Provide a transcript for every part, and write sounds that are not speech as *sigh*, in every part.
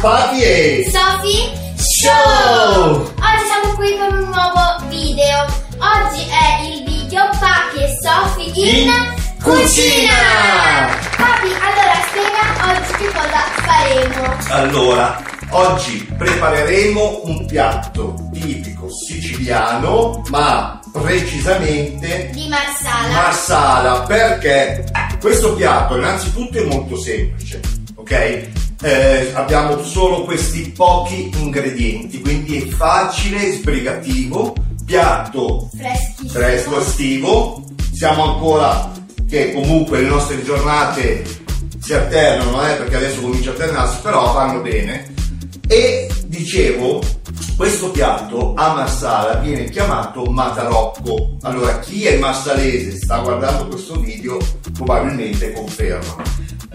Papi e Sophie Show! Oggi siamo qui con un nuovo video. Oggi è il video Papi e Sophie in, In cucina! Papi, allora spiega oggi che cosa faremo. Allora, oggi prepareremo un piatto tipico siciliano, ma precisamente Di Marsala. marsala, perché questo piatto innanzitutto è molto semplice, ok? Eh, abbiamo solo questi pochi ingredienti, quindi è facile, sbrigativo, piatto Freschissimo. fresco estivo. Siamo ancora che comunque le nostre giornate si alternano, eh, perché adesso comincia a alternarsi, però vanno bene. E dicevo, questo piatto a Marsala viene chiamato matarocco. Allora, chi è marsalese sta guardando questo video probabilmente conferma.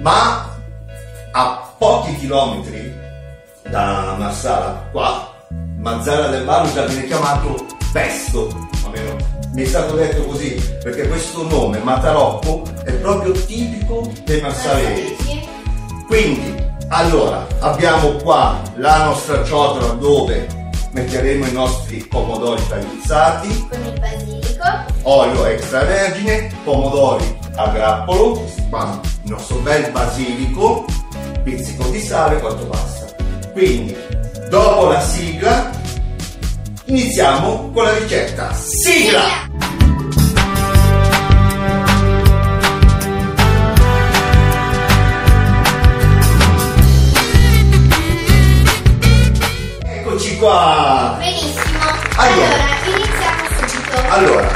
Ma a pochi chilometri da Marsala, qua, Mazzara del Valusa viene chiamato pesto, almeno mi è stato detto così, perché questo nome, Matarocco, è proprio tipico dei marsalesi. Quindi, allora, abbiamo qua la nostra ciotola dove metteremo i nostri pomodori tagliuzzati, Con il basilico. olio extravergine, pomodori a grappolo, il nostro bel basilico, pizzico di sale, quanto basta. Quindi, dopo la sigla, iniziamo con la ricetta. Sigla! Eccoci qua! Benissimo. Allora. Allora, iniziamo subito. Allora,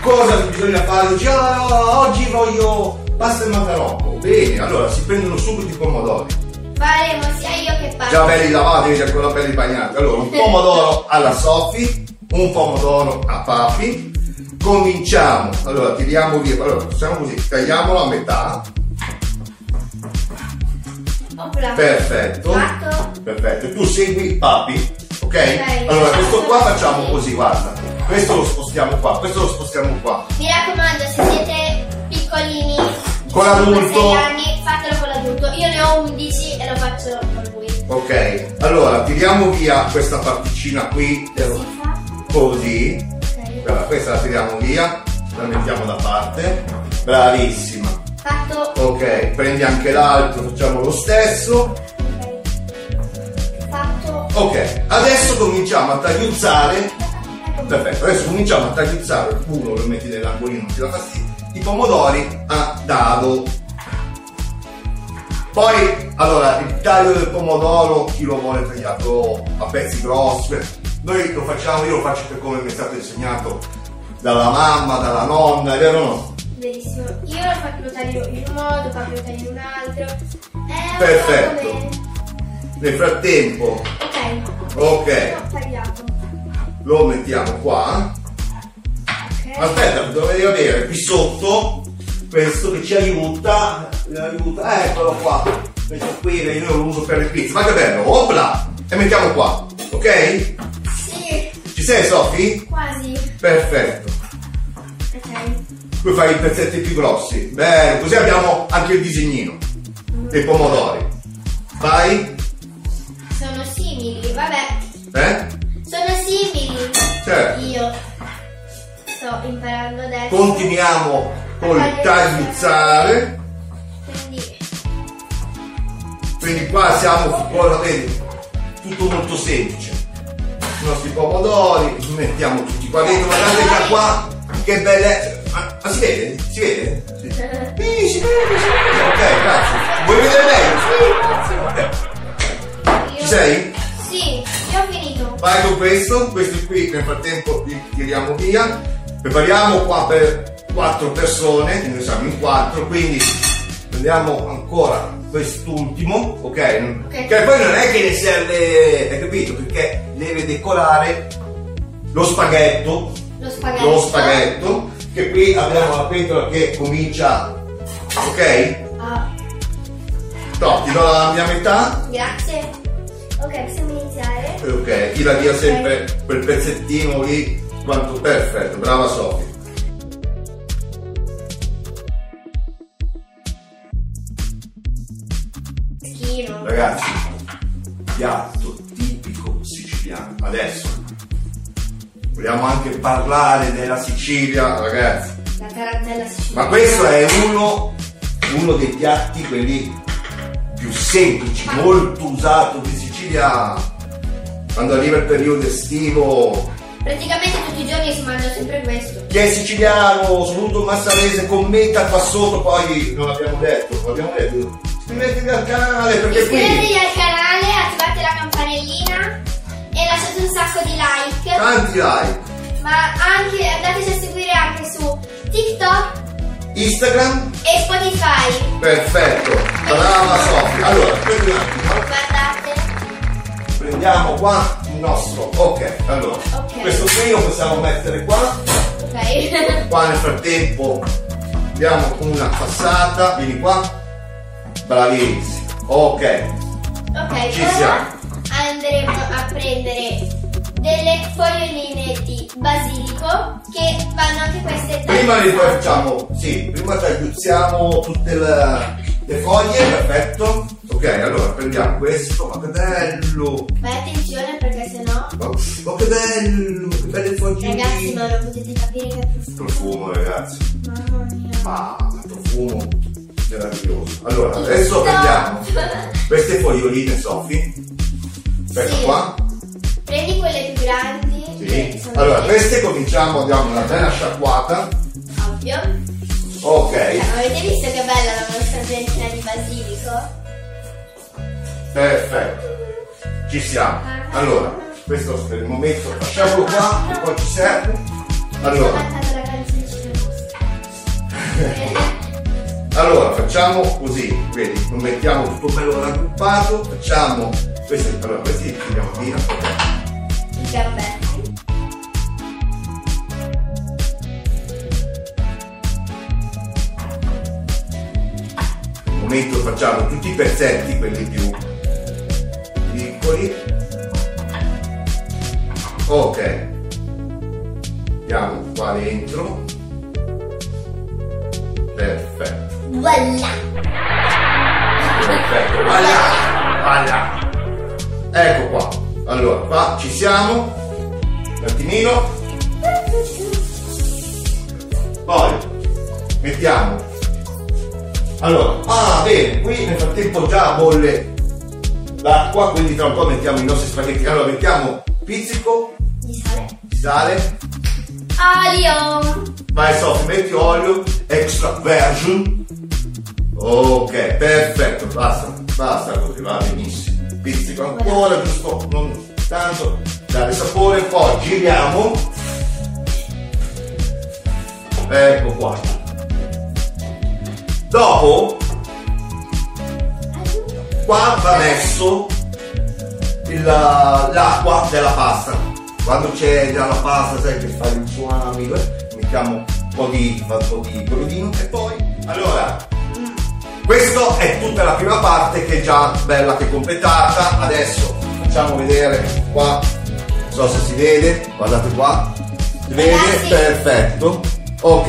cosa bisogna fare? Oggi, Ah, oggi voglio pasta e macarocco. Bene, allora si prendono subito i pomodori. Faremo sia io che Papi. Già belli lavati, già ancora belli bagnati. Allora, un *laughs* pomodoro alla Sofi, un pomodoro a Papi. Cominciamo. Allora, tiriamo via. Allora, facciamo così, tagliamolo a metà. Opla. Perfetto. Fatto. Perfetto. E tu segui Papi, ok? Ok. Allora, questo qua facciamo così, guarda. Questo lo spostiamo qua, questo lo spostiamo qua. Mi raccomando, se siete piccolini, Con l'adulto. 5-6 anni, fatelo con l'adulto. Io ne ho 11 e lo faccio con lui. Ok, allora tiriamo via questa particina qui, così. Ok. Allora, questa la tiriamo via, la mettiamo da parte. Bravissima. Fatto. Ok, prendi anche l'altro, facciamo lo stesso. Ok. Fatto. Ok, adesso cominciamo a tagliuzzare. Perfetto, adesso cominciamo a tagliuzzare uno, lo metti nell'angolino, non ti dà fastidio. I pomodori a dado. Poi, allora, il taglio del pomodoro, chi lo vuole tagliato a pezzi grossi, noi lo facciamo, io lo faccio per come mi è stato insegnato dalla mamma, dalla nonna, è vero o no? Benissimo. Io lo faccio lo taglio in un modo, Papi lo taglio in un altro. Eh, Perfetto. come- Nel frattempo Ok. Ok. Ho tagliato. lo mettiamo qua. Aspetta, dovrei avere qui sotto questo che ci aiuta. ci aiuta. Eccolo qua. Metto qui, io lo uso per le pizze. Ma che bello, opla! E mettiamo qua, ok? Sì, Ci sei Sofi? quasi. Perfetto. Ok. Poi fai i pezzetti più grossi. Bene, così abbiamo anche il disegnino dei pomodori. Vai? Sono simili, vabbè. Eh? Sono simili. Certo. Io sto imparando adesso. Continuiamo col tagliuzzare. Quindi Quindi qua siamo, ora vedi, tutto molto semplice. I nostri pomodori, li mettiamo tutti qua dentro, guardate già qua, che belle. Ma, ma si vede? Si vede? Sì. *laughs* Sì, si vede, si vede. Ok, grazie. Vuoi vedere meglio? Sì. io... Ci sei? Sì, io ho finito. Vai con questo, questo qui nel frattempo li tiriamo via. Prepariamo qua per quattro persone, noi siamo in quattro, quindi prendiamo ancora quest'ultimo, ok? Ok. Che poi non è che ne serve, hai capito? Perché deve decorare lo spaghetto, Lo spaghetto. lo spaghetto, che qui abbiamo la pentola che comincia, ok? Ah, No, ti do la mia metà, grazie. Ok, possiamo iniziare. ok, tira via sempre quel pezzettino lì, quanto perfetto, brava Sofia. Schino. Ragazzi, piatto tipico siciliano. Adesso vogliamo anche parlare della Sicilia, ragazzi. La tarantella siciliana. Ma questo è uno, uno dei piatti quelli più semplici, molto usato di Sicilia. Quando arriva il periodo estivo, Praticamente tutti i giorni si mangia sempre questo. chi è siciliano, soprattutto massalese, commenta qua sotto, poi non l'abbiamo detto, non l'abbiamo detto. Iscrivetevi al canale perché qui Iscrivetevi al canale, attivate la campanellina e lasciate un sacco di like. tanti like. Ma anche andateci a seguire anche su TikTok Instagram, e Spotify. perfetto, brava Sofia. Allora, prendi un attimo. Guardate. Prendiamo qua il nostro. Ok, allora. Ok. Questo qui lo possiamo mettere qua. Ok. *laughs* Qua nel frattempo diamo una passata. Vieni qua. Bravissimo. Ok. ok, Ci siamo. andremo a prendere delle foglioline di basilico che vanno anche queste Prima tagliate. facciamo, sì, prima tagliuzziamo tutte le, le foglie, perfetto. Ok, allora prendiamo questo, ma che bello! Fai attenzione perché sennò Ma, ma che bello! Che belle foglie! ragazzi ma non potete capire che profumo. Profumo, ragazzi. Mamma mia. Ah, profumo meraviglioso. Allora, adesso prendiamo queste foglioline, Sofi. Aspetta Sì. qua. Prendi quelle più grandi. Sì. Allora, queste cominciamo, diamo una bella sciacquata. Ovvio. Ok, Eh, avete visto che bella la nostra di basilico? Perfetto. Ci siamo. Allora, questo per il momento facciamolo qua, che poi ci serve. Allora, allora facciamo così, vedi, lo mettiamo tutto bello raggruppato, facciamo questi, allora questi li tiriamo via. Gambetti. Al momento facciamo tutti i pezzetti, quelli più piccoli. Ok. Andiamo qua dentro. Perfetto, Voilà! perfetto. Voilà, voilà. Ecco qua. Allora, qua ci siamo. Un attimino. Poi mettiamo allora, ah bene, qui nel frattempo già bolle l'acqua, quindi tra un po' mettiamo i nostri spaghetti. Allora mettiamo pizzico, Di sale. sale, Olio! vai Sofì, metti olio, extra virgin. Ok, perfetto, basta, basta così, va benissimo. Pizzico ancora, giusto, non tanto, dare sapore, poi giriamo. Ecco qua. Dopo qua va messo il- l'acqua della pasta. Quando c'è già la pasta, sai che fai il suami, eh, mettiamo un po' di, un po' di broodino e poi. Allora, questa è tutta la prima parte che è già bella che completata. Adesso facciamo vedere qua. Non so se si vede, guardate qua. Si vede? Ragazzi. Perfetto. Ok.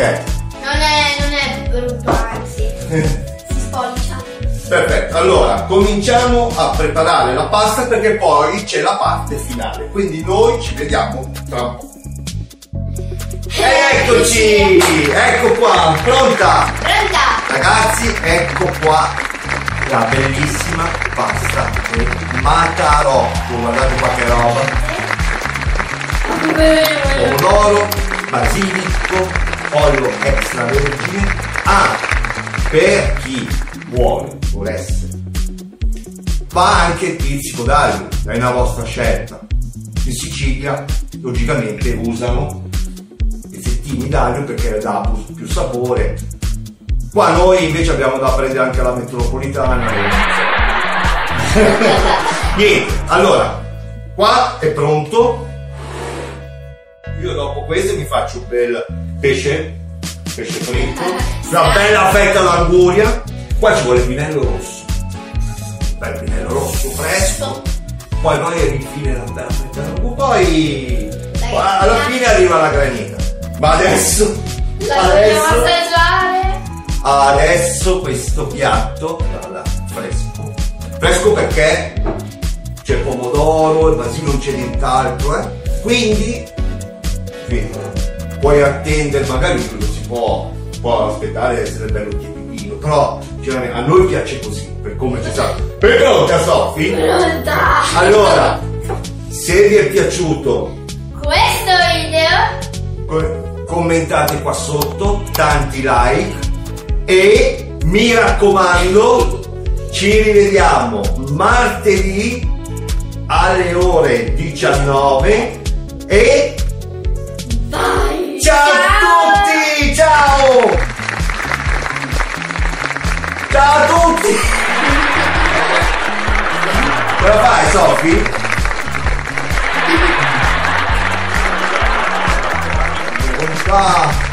Non è, non è brutto, anzi. *laughs* Perfetto, allora cominciamo a preparare la pasta perché poi c'è la parte finale, quindi noi ci vediamo tra un po'. Eccoci, ecco qua, pronta? Pronta! Ragazzi, ecco qua la bellissima pasta di matarotto, guardate qua che roba. pomodoro, basilico, olio extravergine. Ah, per chi vuole, volesse, va anche il pizzico d'aglio, è una vostra scelta. In Sicilia, logicamente, usano pezzettini d'aglio perché dà più, sapore. Qua noi invece abbiamo da prendere anche la metropolitana. *laughs* Niente, allora, qua è pronto. Io dopo questo mi faccio un bel pesce, pesce fritto, una bella fetta d'anguria. Qua ci vuole il vinello rosso, bel vinello rosso fresco. Poi noi infine la. Poi alla fine arriva la granita. Ma adesso, La adesso, assaggiare. adesso questo piatto, guarda, fresco. Fresco perché c'è il pomodoro, il basilico, non c'è nient'altro, eh. Quindi, sì, puoi attendere, magari si può, può aspettare essere bello tiepidino, però sinceramente, a noi piace così, per come c'è stato. Pronta Sofì? Pronta! Allora, se vi è piaciuto, Questo video co- commentate qua sotto, tanti like e mi raccomando, ci rivediamo martedì alle ore 19 e Ciao a tutti! Ce la fai Sofi? Fa!